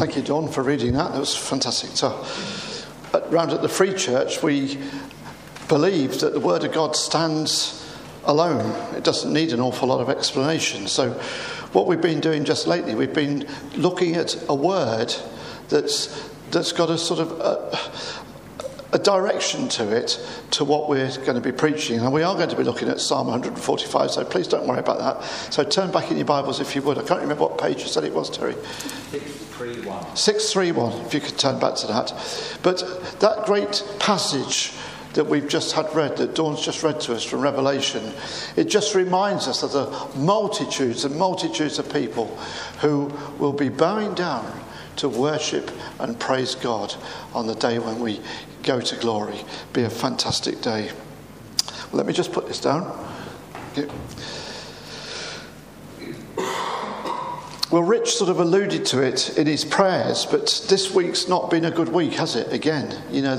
Thank you, Don, for reading that. That was fantastic. So, at, round at the Free Church, we believe that the Word of God stands alone. It doesn't need an awful lot of explanation. So, what we've been doing just lately, we've been looking at a word that's that's got a sort of uh, a, direction to it to what we're going to be preaching. And we are going to be looking at Psalm 145, so please don't worry about that. So turn back in your Bibles if you would. I can't remember what page you said it was, Terry. 631. 631, if you could turn back to that. But that great passage that we've just had read, that Dawn's just read to us from Revelation, it just reminds us of the multitudes and multitudes of people who will be bowing down to worship and praise God on the day when we go to glory. Be a fantastic day. Well, let me just put this down. Well, Rich sort of alluded to it in his prayers, but this week's not been a good week, has it? Again, you know,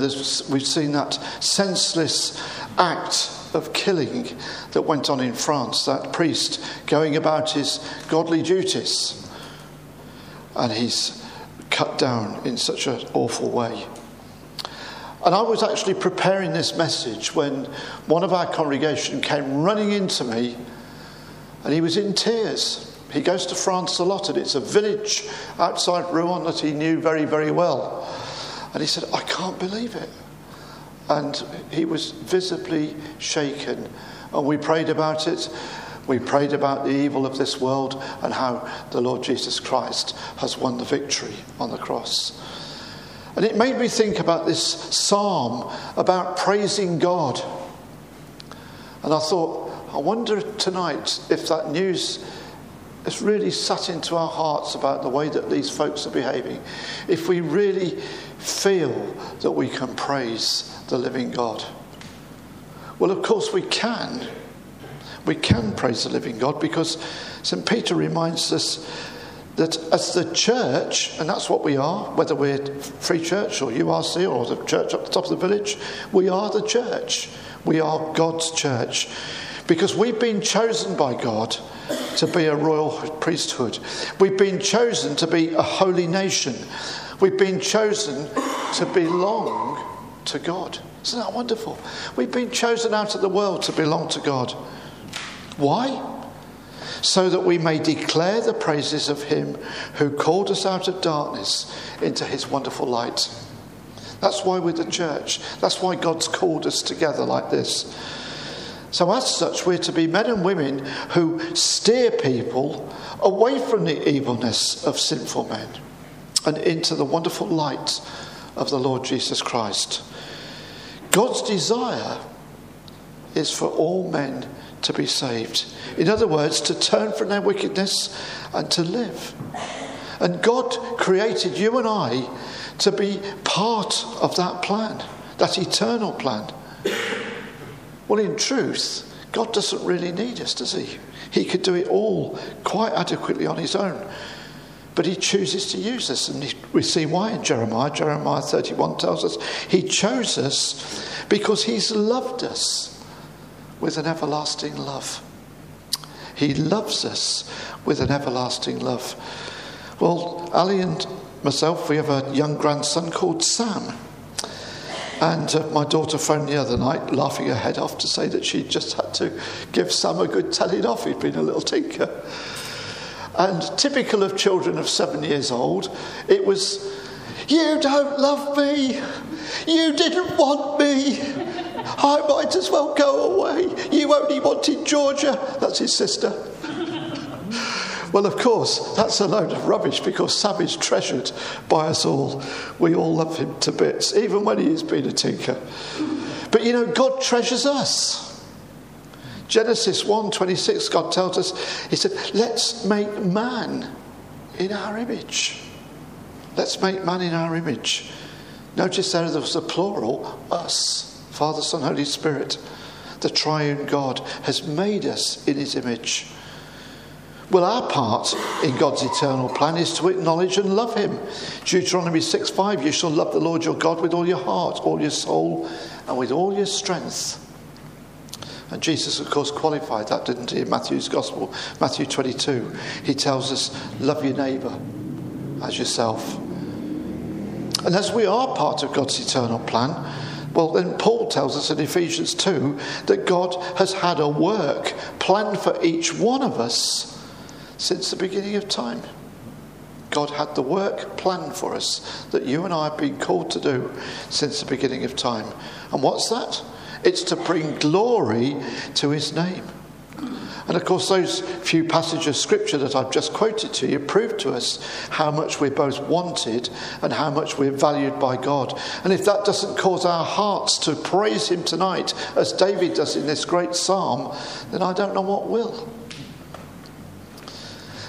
we've seen that senseless act of killing that went on in France, that priest going about his godly duties, and he's cut down in such an awful way. And I was actually preparing this message when one of our congregation came running into me and he was in tears. He goes to France a lot, and it's a village outside Rouen that he knew very, very well. And he said, I can't believe it. And he was visibly shaken. And we prayed about it. We prayed about the evil of this world and how the Lord Jesus Christ has won the victory on the cross. And it made me think about this psalm about praising God. And I thought, I wonder tonight if that news has really sat into our hearts about the way that these folks are behaving. If we really feel that we can praise the living God. Well, of course, we can. We can praise the living God because St. Peter reminds us that as the church, and that's what we are, whether we're Free Church or URC or the church up the top of the village, we are the church. We are God's church. Because we've been chosen by God to be a royal priesthood. We've been chosen to be a holy nation. We've been chosen to belong to God. Isn't that wonderful? We've been chosen out of the world to belong to God. Why? So that we may declare the praises of him who called us out of darkness into his wonderful light. That's why we're the church. That's why God's called us together like this. So, as such, we're to be men and women who steer people away from the evilness of sinful men and into the wonderful light of the Lord Jesus Christ. God's desire is for all men to be saved. In other words, to turn from their wickedness and to live. And God created you and I to be part of that plan, that eternal plan. Well, in truth, God doesn't really need us, does He? He could do it all quite adequately on His own. But He chooses to use us. And we see why in Jeremiah. Jeremiah 31 tells us He chose us because He's loved us with an everlasting love. He loves us with an everlasting love. Well, Ali and myself, we have a young grandson called Sam. And uh, my daughter phoned the other night, laughing her head off, to say that she just had to give Sam a good telling off. He'd been a little tinker. And typical of children of seven years old, it was, You don't love me. You didn't want me. I might as well go away. You only wanted Georgia. That's his sister. well, of course, that's a load of rubbish because Sam is treasured by us all. We all love him to bits, even when he has been a tinker. But you know, God treasures us. Genesis 1:26, God tells us, He said, Let's make man in our image. Let's make man in our image. Notice there, was a plural, us. Father, Son, Holy Spirit, the triune God, has made us in his image. Well, our part in God's eternal plan is to acknowledge and love him. Deuteronomy 6 5, you shall love the Lord your God with all your heart, all your soul, and with all your strength. And Jesus, of course, qualified that, didn't he, in Matthew's Gospel, Matthew 22. He tells us, love your neighbour as yourself. And as we are part of God's eternal plan, well, then Paul tells us in Ephesians 2 that God has had a work planned for each one of us since the beginning of time. God had the work planned for us that you and I have been called to do since the beginning of time. And what's that? It's to bring glory to his name. And of course, those few passages of scripture that I've just quoted to you prove to us how much we're both wanted and how much we're valued by God. And if that doesn't cause our hearts to praise Him tonight, as David does in this great psalm, then I don't know what will.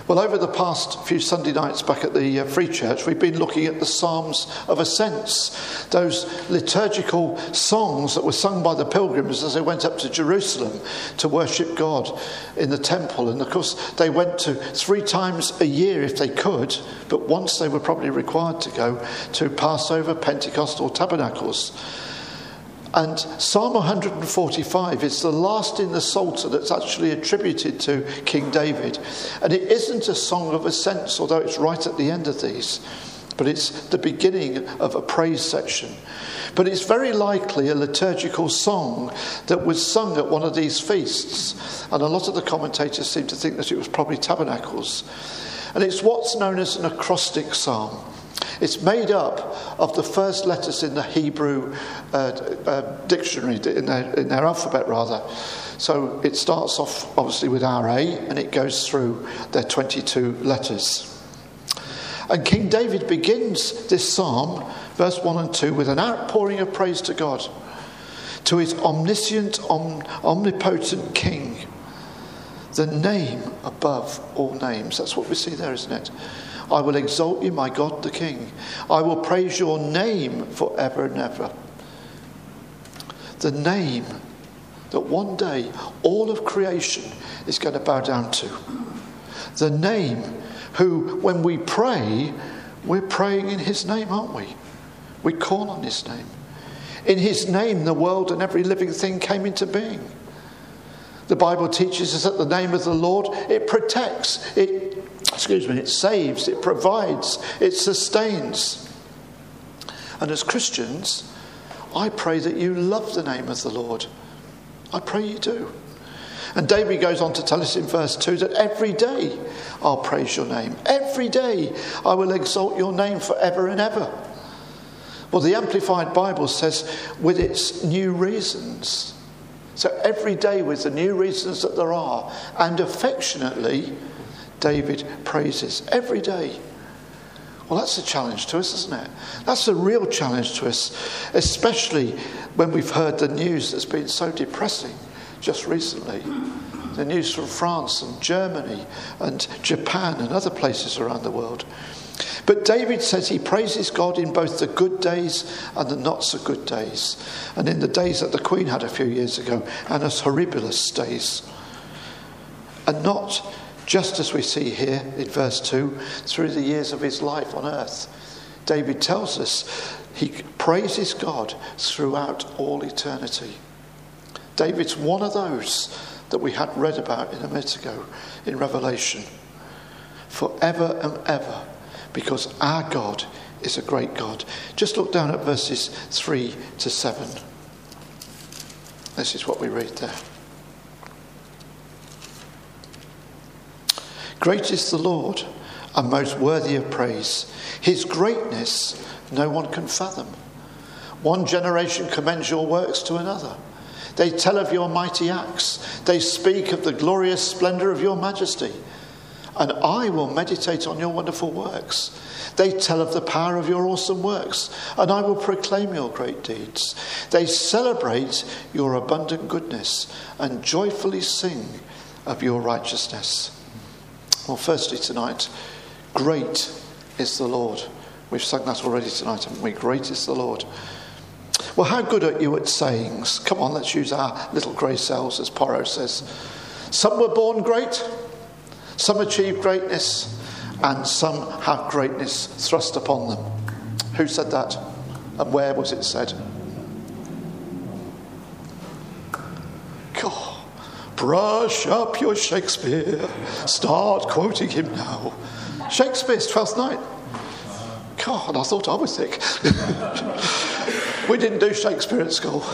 Well, over the past few Sunday nights back at the uh, Free Church, we've been looking at the Psalms of Ascents, those liturgical songs that were sung by the pilgrims as they went up to Jerusalem to worship God in the temple. And of course, they went to three times a year if they could, but once they were probably required to go to Passover, Pentecost, or Tabernacles. And Psalm 145 is the last in the Psalter that's actually attributed to King David. And it isn't a song of ascents, although it's right at the end of these, but it's the beginning of a praise section. But it's very likely a liturgical song that was sung at one of these feasts. And a lot of the commentators seem to think that it was probably tabernacles. And it's what's known as an acrostic psalm. It's made up of the first letters in the Hebrew uh, uh, dictionary, in their, in their alphabet rather. So it starts off obviously with RA and it goes through their 22 letters. And King David begins this psalm, verse 1 and 2, with an outpouring of praise to God, to his omniscient, om- omnipotent King, the name above all names. That's what we see there, isn't it? I will exalt you, my God the King. I will praise your name forever and ever. The name that one day all of creation is going to bow down to. The name who, when we pray, we're praying in his name, aren't we? We call on his name. In his name, the world and every living thing came into being. The Bible teaches us that the name of the Lord, it protects, it excuse me, it saves, it provides, it sustains. And as Christians, I pray that you love the name of the Lord. I pray you do. And David goes on to tell us in verse 2 that every day I'll praise your name. Every day I will exalt your name forever and ever. Well, the Amplified Bible says, with its new reasons. So every day with the new reasons that there are, and affectionately, David praises every day. Well, that's a challenge to us, isn't it? That's a real challenge to us, especially when we've heard the news that's been so depressing just recently. The news from France and Germany and Japan and other places around the world. But David says he praises God in both the good days and the not so good days, and in the days that the Queen had a few years ago, Annus Horribilis days. And not just as we see here in verse 2, through the years of his life on earth. David tells us he praises God throughout all eternity. David's one of those that we had read about in a minute ago in Revelation. Forever and ever, because our God is a great God. Just look down at verses 3 to 7. This is what we read there. Great is the Lord and most worthy of praise. His greatness no one can fathom. One generation commends your works to another. They tell of your mighty acts. They speak of the glorious splendor of your majesty. And I will meditate on your wonderful works. They tell of the power of your awesome works, and I will proclaim your great deeds. They celebrate your abundant goodness and joyfully sing of your righteousness. Well, firstly, tonight, great is the Lord. We've sung that already tonight, haven't we? Great is the Lord. Well, how good are you at sayings? Come on, let's use our little grey cells, as Poirot says. Some were born great, some achieved greatness, and some have greatness thrust upon them. Who said that? And where was it said? God. Brush up your Shakespeare. Start quoting him now. Shakespeare's Twelfth Night. God, I thought I was sick. we didn't do Shakespeare at school,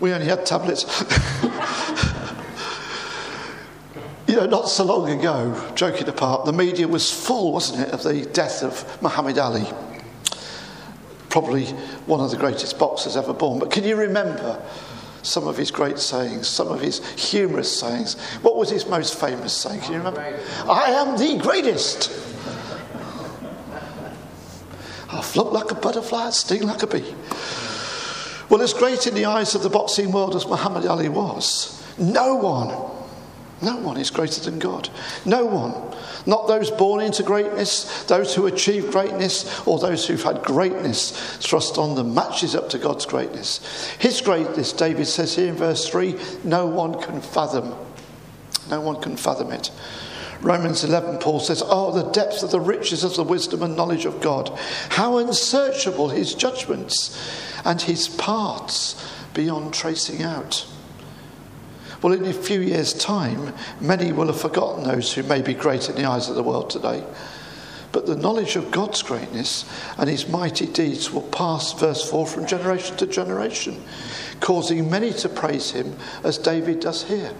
we only had tablets. you know, not so long ago, joking apart, the media was full, wasn't it, of the death of Muhammad Ali. Probably one of the greatest boxers ever born. But can you remember some of his great sayings, some of his humorous sayings? What was his most famous saying? Can you remember? I am the greatest. I float like a butterfly, sting like a bee. Well, as great in the eyes of the boxing world as Muhammad Ali was, no one, no one is greater than God. No one. Not those born into greatness, those who achieve greatness, or those who've had greatness thrust on them, matches up to God's greatness. His greatness, David says here in verse 3, no one can fathom. No one can fathom it. Romans 11, Paul says, Oh, the depth of the riches of the wisdom and knowledge of God. How unsearchable his judgments and his paths beyond tracing out. Well, in a few years' time, many will have forgotten those who may be great in the eyes of the world today. But the knowledge of God's greatness and his mighty deeds will pass, verse 4, from generation to generation, causing many to praise him as David does here.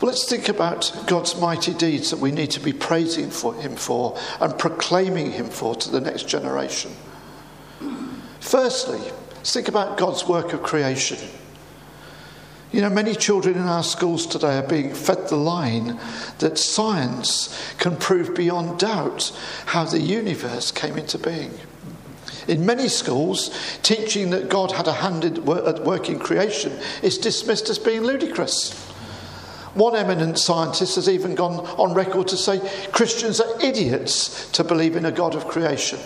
Well, let's think about God's mighty deeds that we need to be praising for Him for and proclaiming Him for to the next generation. Firstly, think about God's work of creation. You know, many children in our schools today are being fed the line that science can prove beyond doubt how the universe came into being. In many schools, teaching that God had a hand at work in creation is dismissed as being ludicrous. One eminent scientist has even gone on record to say Christians are idiots to believe in a God of creation.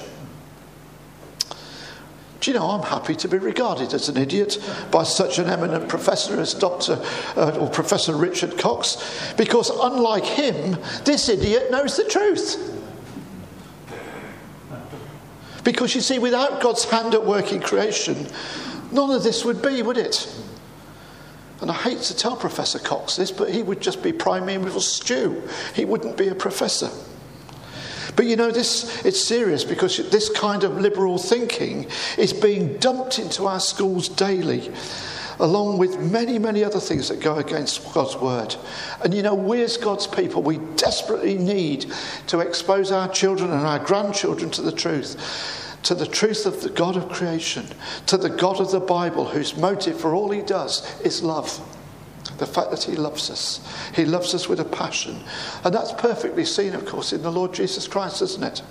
Do you know, I'm happy to be regarded as an idiot by such an eminent professor as Dr. Uh, or Professor Richard Cox, because unlike him, this idiot knows the truth. Because you see, without God's hand at work in creation, none of this would be, would it? And I hate to tell Professor Cox this, but he would just be Prime Minister Stew. He wouldn't be a professor. But you know, this it's serious because this kind of liberal thinking is being dumped into our schools daily, along with many, many other things that go against God's word. And you know, we as God's people, we desperately need to expose our children and our grandchildren to the truth to the truth of the God of creation, to the God of the Bible, whose motive for all he does is love. The fact that he loves us. He loves us with a passion. And that's perfectly seen, of course, in the Lord Jesus Christ, isn't it?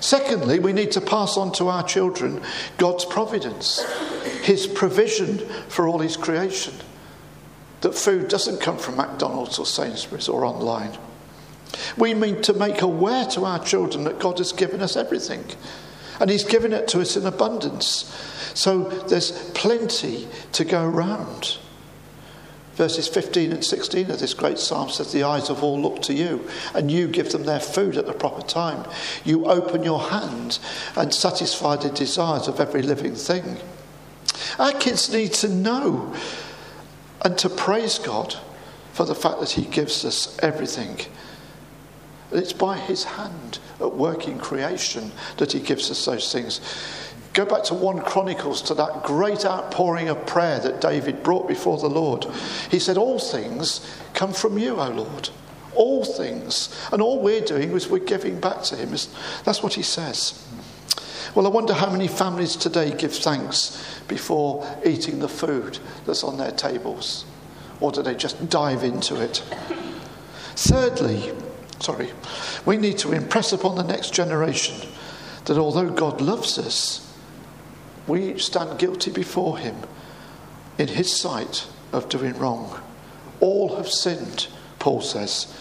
Secondly, we need to pass on to our children God's providence, his provision for all his creation. That food doesn't come from McDonald's or Sainsbury's or online. We mean to make aware to our children that God has given us everything and He's given it to us in abundance. So there's plenty to go round. Verses 15 and 16 of this great psalm says, The eyes of all look to you, and you give them their food at the proper time. You open your hand and satisfy the desires of every living thing. Our kids need to know and to praise God for the fact that He gives us everything it's by his hand at work in creation that he gives us those things. Go back to 1 Chronicles to that great outpouring of prayer that David brought before the Lord. He said, All things come from you, O Lord. All things. And all we're doing is we're giving back to him. That's what he says. Well, I wonder how many families today give thanks before eating the food that's on their tables. Or do they just dive into it? Thirdly, sorry, we need to impress upon the next generation that although God loves us, we each stand guilty before Him in His sight of doing wrong. All have sinned, Paul says,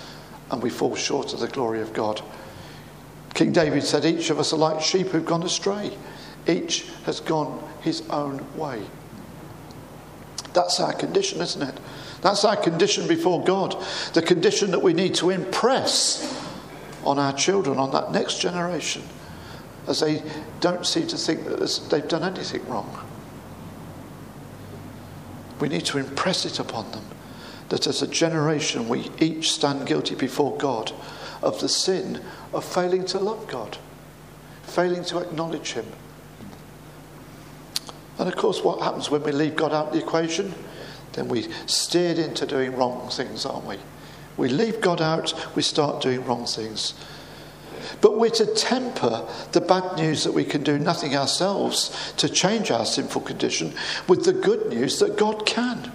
and we fall short of the glory of God. King David said, Each of us are like sheep who've gone astray. Each has gone his own way. That's our condition, isn't it? That's our condition before God. The condition that we need to impress on our children, on that next generation, as they don't seem to think that they've done anything wrong. We need to impress it upon them that as a generation we each stand guilty before God of the sin of failing to love God, failing to acknowledge Him. And of course, what happens when we leave God out of the equation? Then we steered into doing wrong things, aren't we? We leave God out, we start doing wrong things. But we're to temper the bad news that we can do nothing ourselves to change our sinful condition with the good news that God can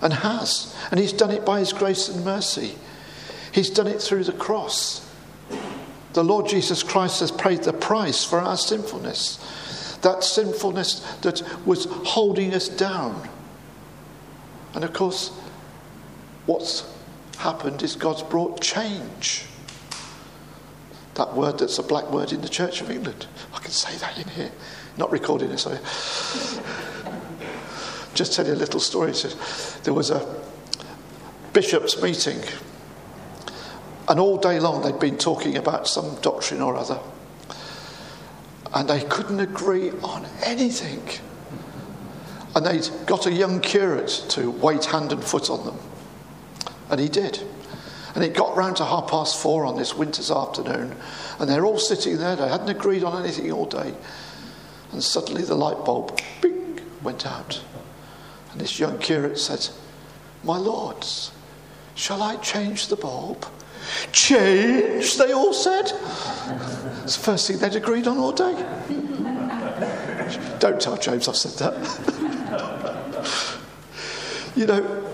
and has. And He's done it by His grace and mercy. He's done it through the cross. The Lord Jesus Christ has paid the price for our sinfulness. That sinfulness that was holding us down. And of course, what's happened is God's brought change. That word that's a black word in the Church of England. I can say that in here. Not recording it, sorry. Just tell you a little story. There was a bishop's meeting, and all day long they'd been talking about some doctrine or other, and they couldn't agree on anything. And they'd got a young curate to wait hand and foot on them, and he did. And it got round to half past four on this winter's afternoon, and they're all sitting there. They hadn't agreed on anything all day. And suddenly the light bulb, bing, went out. And this young curate said, My lords, shall I change the bulb? Change, they all said. It's the first thing they'd agreed on all day. Don't tell James I've said that. you know,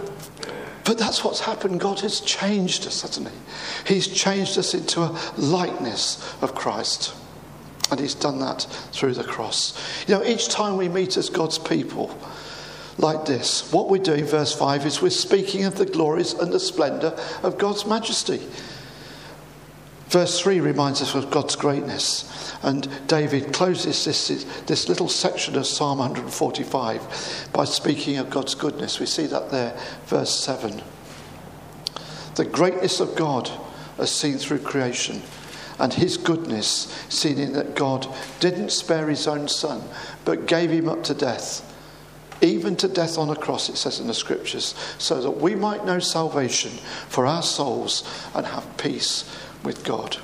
but that's what's happened. God has changed us, hasn't He? He's changed us into a likeness of Christ. And He's done that through the cross. You know, each time we meet as God's people, like this. What we're doing, verse 5, is we're speaking of the glories and the splendour of God's majesty. Verse 3 reminds us of God's greatness. And David closes this, this little section of Psalm 145 by speaking of God's goodness. We see that there, verse 7. The greatness of God as seen through creation, and his goodness seen in that God didn't spare his own son, but gave him up to death even to death on a cross, it says in the scriptures, so that we might know salvation for our souls and have peace with God.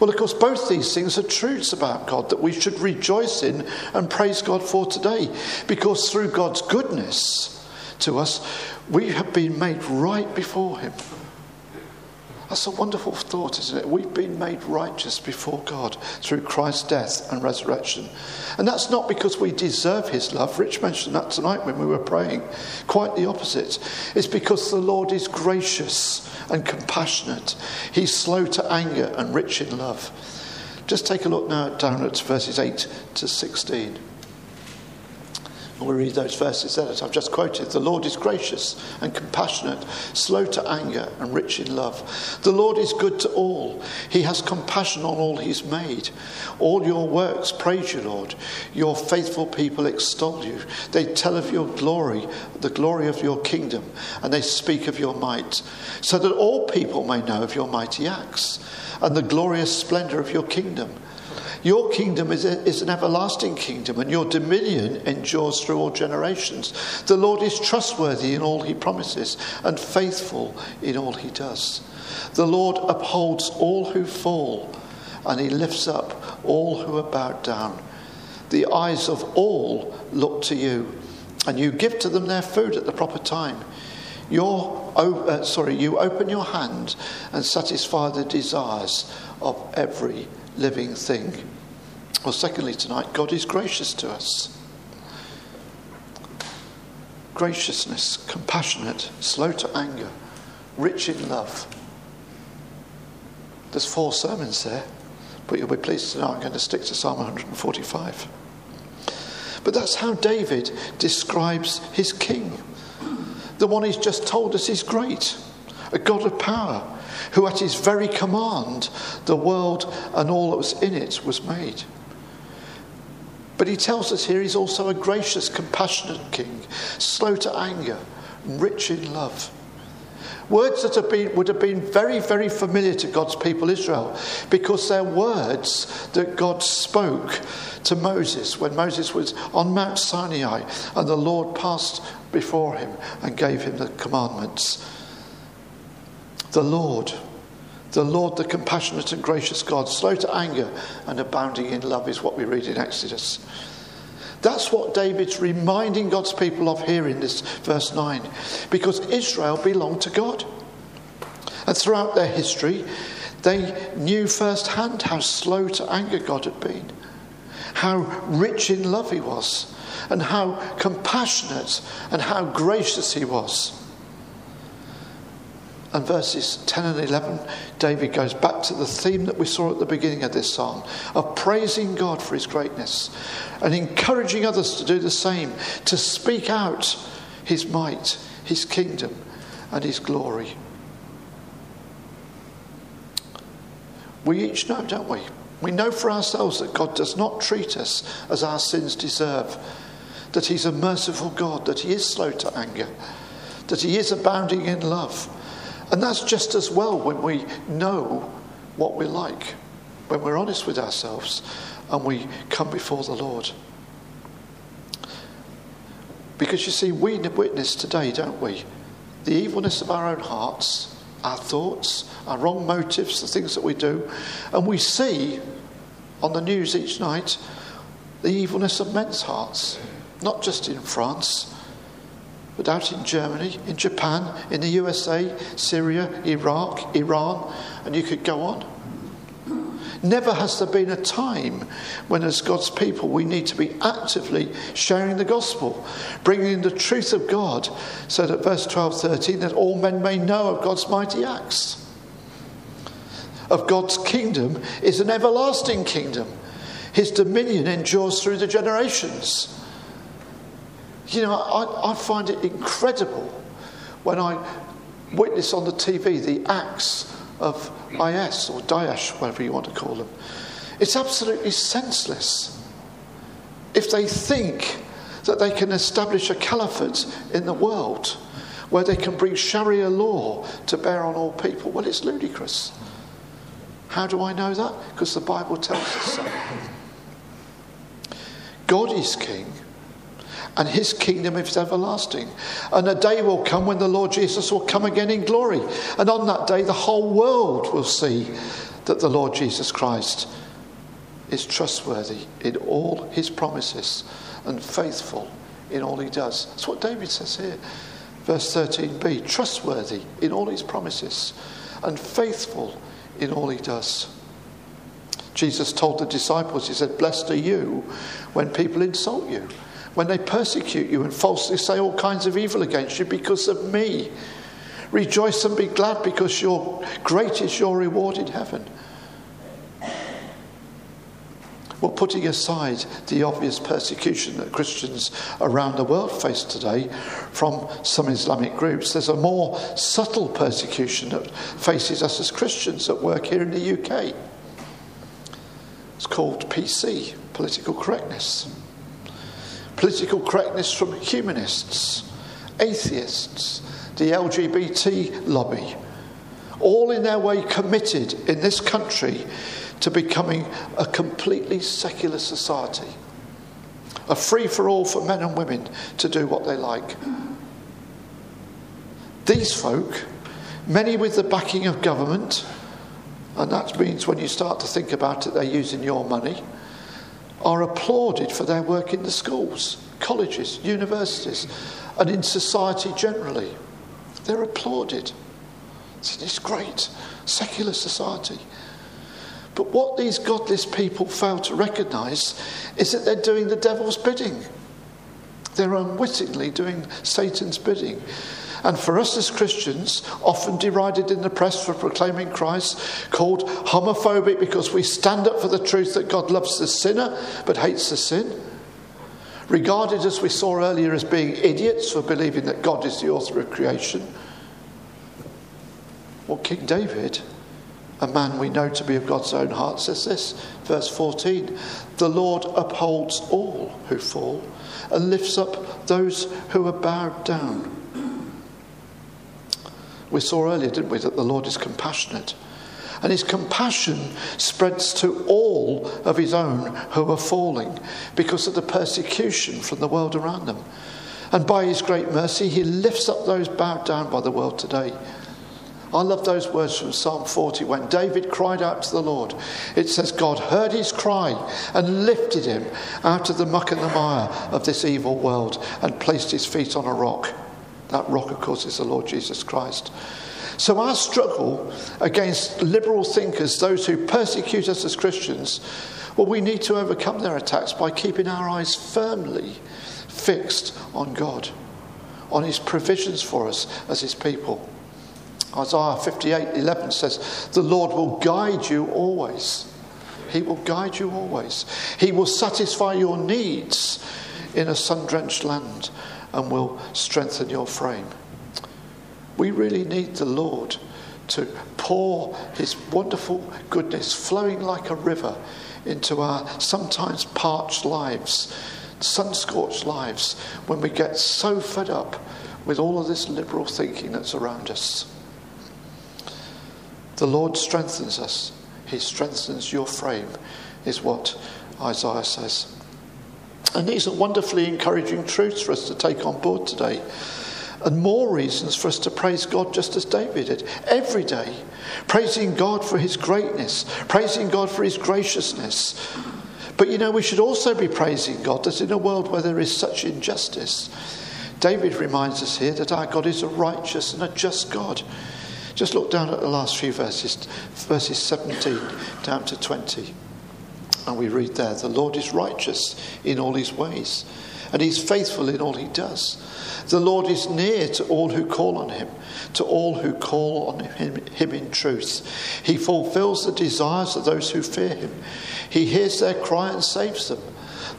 Well, of course, both these things are truths about God that we should rejoice in and praise God for today, because through God's goodness to us, we have been made right before Him. That's a wonderful thought, isn't it? We've been made righteous before God through Christ's death and resurrection. And that's not because we deserve his love. Rich mentioned that tonight when we were praying. Quite the opposite. It's because the Lord is gracious and compassionate. He's slow to anger and rich in love. Just take a look now down at verses 8 to 16. We read those verses that I've just quoted. The Lord is gracious and compassionate, slow to anger, and rich in love. The Lord is good to all. He has compassion on all He's made. All your works praise you, Lord. Your faithful people extol you. They tell of your glory, the glory of your kingdom, and they speak of your might, so that all people may know of your mighty acts and the glorious splendor of your kingdom. Your kingdom is, a, is an everlasting kingdom, and your dominion endures through all generations. The Lord is trustworthy in all he promises and faithful in all he does. The Lord upholds all who fall, and he lifts up all who are bowed down. The eyes of all look to you, and you give to them their food at the proper time. Your, uh, sorry, you open your hand and satisfy the desires of every living thing. Well, secondly, tonight, God is gracious to us. Graciousness, compassionate, slow to anger, rich in love. There's four sermons there, but you'll be pleased to know I'm going to stick to Psalm 145. But that's how David describes his king. The one he's just told us is great, a God of power, who at his very command the world and all that was in it was made. But he tells us here he's also a gracious, compassionate king, slow to anger, rich in love. Words that have been, would have been very, very familiar to God's people Israel because they're words that God spoke to Moses when Moses was on Mount Sinai and the Lord passed before him and gave him the commandments. The Lord, The Lord, the compassionate and gracious God, slow to anger and abounding in love, is what we read in Exodus. That's what David's reminding God's people of here in this verse 9, because Israel belonged to God. And throughout their history, they knew firsthand how slow to anger God had been, how rich in love he was, and how compassionate and how gracious he was. And verses 10 and 11, David goes back to the theme that we saw at the beginning of this psalm of praising God for his greatness and encouraging others to do the same, to speak out his might, his kingdom, and his glory. We each know, don't we? We know for ourselves that God does not treat us as our sins deserve, that He's a merciful God, that He is slow to anger, that He is abounding in love. And that's just as well when we know what we're like, when we're honest with ourselves and we come before the Lord. Because you see, we witness today, don't we? The evilness of our own hearts our thoughts, our wrong motives, the things that we do. And we see on the news each night the evilness of men's hearts, not just in France, but out in Germany, in Japan, in the USA, Syria, Iraq, Iran, and you could go on. Never has there been a time when, as God's people, we need to be actively sharing the gospel, bringing the truth of God, so that verse 12 13, that all men may know of God's mighty acts. Of God's kingdom is an everlasting kingdom. His dominion endures through the generations. You know, I, I find it incredible when I witness on the TV the acts of IS or Daesh, whatever you want to call them. It's absolutely senseless. If they think that they can establish a caliphate in the world where they can bring Sharia law to bear on all people, well, it's ludicrous. How do I know that? Because the Bible tells us so. God is king and his kingdom is everlasting. And a day will come when the Lord Jesus will come again in glory. And on that day, the whole world will see that the Lord Jesus Christ is trustworthy in all his promises and faithful in all he does. That's what David says here. Verse 13b trustworthy in all his promises and faithful in all he does. Jesus told the disciples, He said, Blessed are you when people insult you when they persecute you and falsely say all kinds of evil against you because of me. Rejoice and be glad because your great is your reward in heaven. Well, putting aside the obvious persecution that Christians around the world face today from some Islamic groups, there's a more subtle persecution that faces us as Christians at work here in the UK. It's called PC, political correctness political correctness from humanists, atheists, the LGBT lobby, all in their way committed in this country to becoming a completely secular society, a free for all for men and women to do what they like. These folk, many with the backing of government, and that means when you start to think about it, they're using your money are applauded for their work in the schools, colleges, universities, and in society generally. They're applauded. It's great, secular society. But what these godless people fail to recognize is that they're doing the devil's bidding. They're unwittingly doing Satan's bidding. And for us as Christians, often derided in the press for proclaiming Christ, called homophobic because we stand up for the truth that God loves the sinner but hates the sin, regarded as we saw earlier as being idiots for believing that God is the author of creation. Well, King David, a man we know to be of God's own heart, says this, verse 14 The Lord upholds all who fall and lifts up those who are bowed down. We saw earlier, didn't we, that the Lord is compassionate. And his compassion spreads to all of his own who are falling because of the persecution from the world around them. And by his great mercy, he lifts up those bowed down by the world today. I love those words from Psalm 40 when David cried out to the Lord. It says, God heard his cry and lifted him out of the muck and the mire of this evil world and placed his feet on a rock. That rock, of course, is the Lord Jesus Christ. So, our struggle against liberal thinkers, those who persecute us as Christians, well, we need to overcome their attacks by keeping our eyes firmly fixed on God, on His provisions for us as His people. Isaiah 58 11 says, The Lord will guide you always. He will guide you always. He will satisfy your needs in a sun drenched land and will strengthen your frame. We really need the Lord to pour His wonderful goodness flowing like a river into our sometimes parched lives, sun scorched lives, when we get so fed up with all of this liberal thinking that's around us. The Lord strengthens us. He strengthens your frame, is what Isaiah says. And these are wonderfully encouraging truths for us to take on board today. And more reasons for us to praise God just as David did every day, praising God for his greatness, praising God for his graciousness. But you know, we should also be praising God that in a world where there is such injustice, David reminds us here that our God is a righteous and a just God. Just look down at the last few verses, verses 17 down to 20. And we read there, The Lord is righteous in all his ways, and he's faithful in all he does. The Lord is near to all who call on him, to all who call on him, him, in truth. He fulfills the desires of those who fear him. He hears their cry and saves them.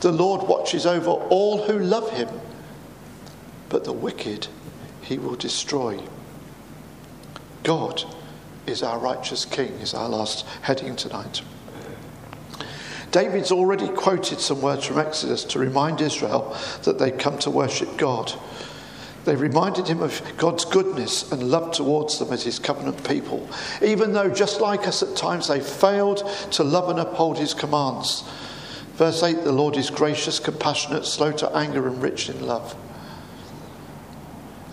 The Lord watches over all who love him, but the wicked he will destroy. God is our righteous king, is our last heading tonight. David's already quoted some words from Exodus to remind Israel that they'd come to worship God. They reminded him of God's goodness and love towards them as his covenant people, even though, just like us at times, they failed to love and uphold his commands. Verse 8 The Lord is gracious, compassionate, slow to anger, and rich in love.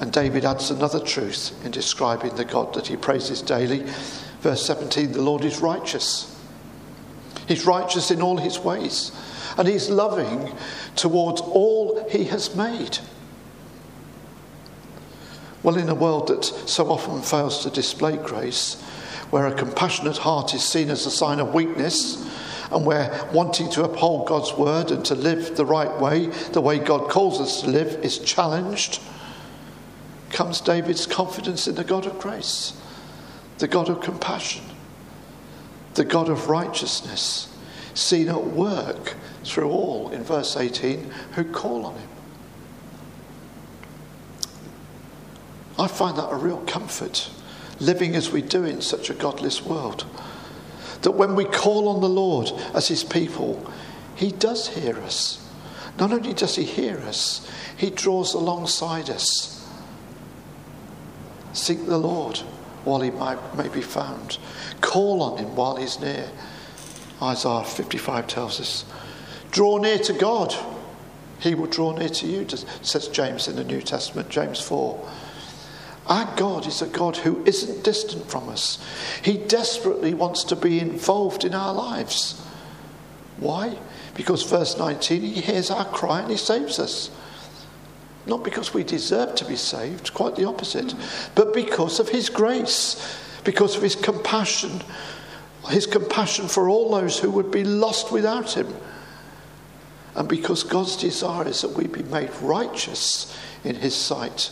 And David adds another truth in describing the God that he praises daily. Verse 17 The Lord is righteous. He's righteous in all his ways, and he's loving towards all he has made. Well, in a world that so often fails to display grace, where a compassionate heart is seen as a sign of weakness, and where wanting to uphold God's word and to live the right way, the way God calls us to live, is challenged, comes David's confidence in the God of grace, the God of compassion, the God of righteousness, seen at work through all, in verse 18, who call on him. I find that a real comfort, living as we do in such a godless world. That when we call on the Lord as his people, he does hear us. Not only does he hear us, he draws alongside us. Seek the Lord while he might, may be found. Call on him while he's near. Isaiah 55 tells us. Draw near to God. He will draw near to you, says James in the New Testament, James 4. Our God is a God who isn't distant from us. He desperately wants to be involved in our lives. Why? Because verse 19, He hears our cry and He saves us. Not because we deserve to be saved, quite the opposite, but because of His grace, because of His compassion, His compassion for all those who would be lost without Him. And because God's desire is that we be made righteous in His sight.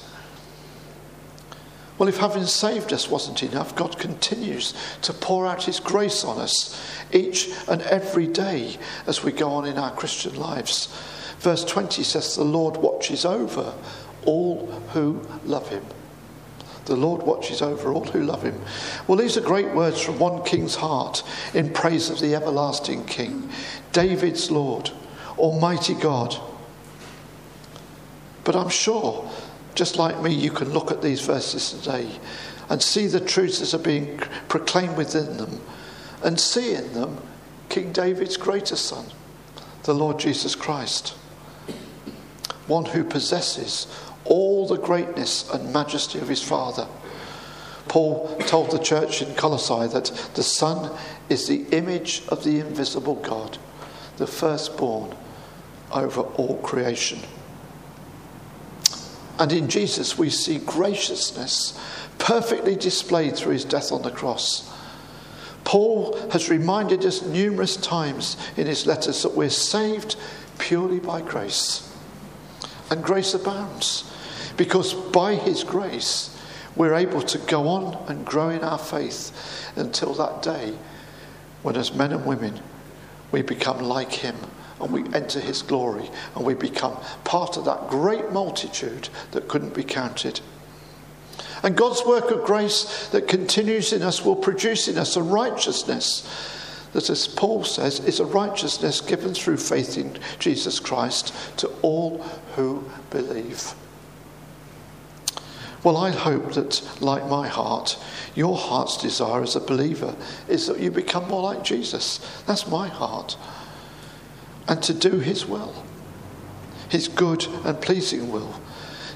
Well, if having saved us wasn't enough, God continues to pour out His grace on us each and every day as we go on in our Christian lives. Verse 20 says, The Lord watches over all who love Him. The Lord watches over all who love Him. Well, these are great words from one king's heart in praise of the everlasting King, David's Lord, Almighty God. But I'm sure just like me, you can look at these verses today and see the truths that are being proclaimed within them and see in them King David's greatest son, the Lord Jesus Christ, one who possesses all the greatness and majesty of his Father. Paul told the church in Colossae that the Son is the image of the invisible God, the firstborn over all creation. And in Jesus, we see graciousness perfectly displayed through his death on the cross. Paul has reminded us numerous times in his letters that we're saved purely by grace. And grace abounds because by his grace, we're able to go on and grow in our faith until that day when, as men and women, we become like him and we enter his glory and we become part of that great multitude that couldn't be counted. And God's work of grace that continues in us will produce in us a righteousness that, as Paul says, is a righteousness given through faith in Jesus Christ to all who believe. Well, I hope that, like my heart, your heart's desire as a believer is that you become more like Jesus. That's my heart and to do His will, His good and pleasing will,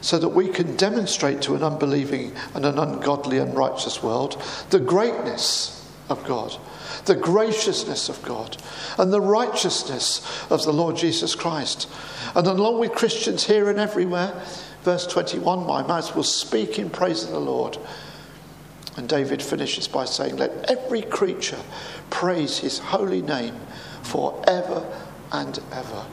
so that we can demonstrate to an unbelieving and an ungodly and righteous world the greatness of God, the graciousness of God, and the righteousness of the Lord Jesus Christ. And along with Christians here and everywhere, verse 21 my mouth will speak in praise of the Lord. And David finishes by saying, Let every creature praise his holy name forever and ever.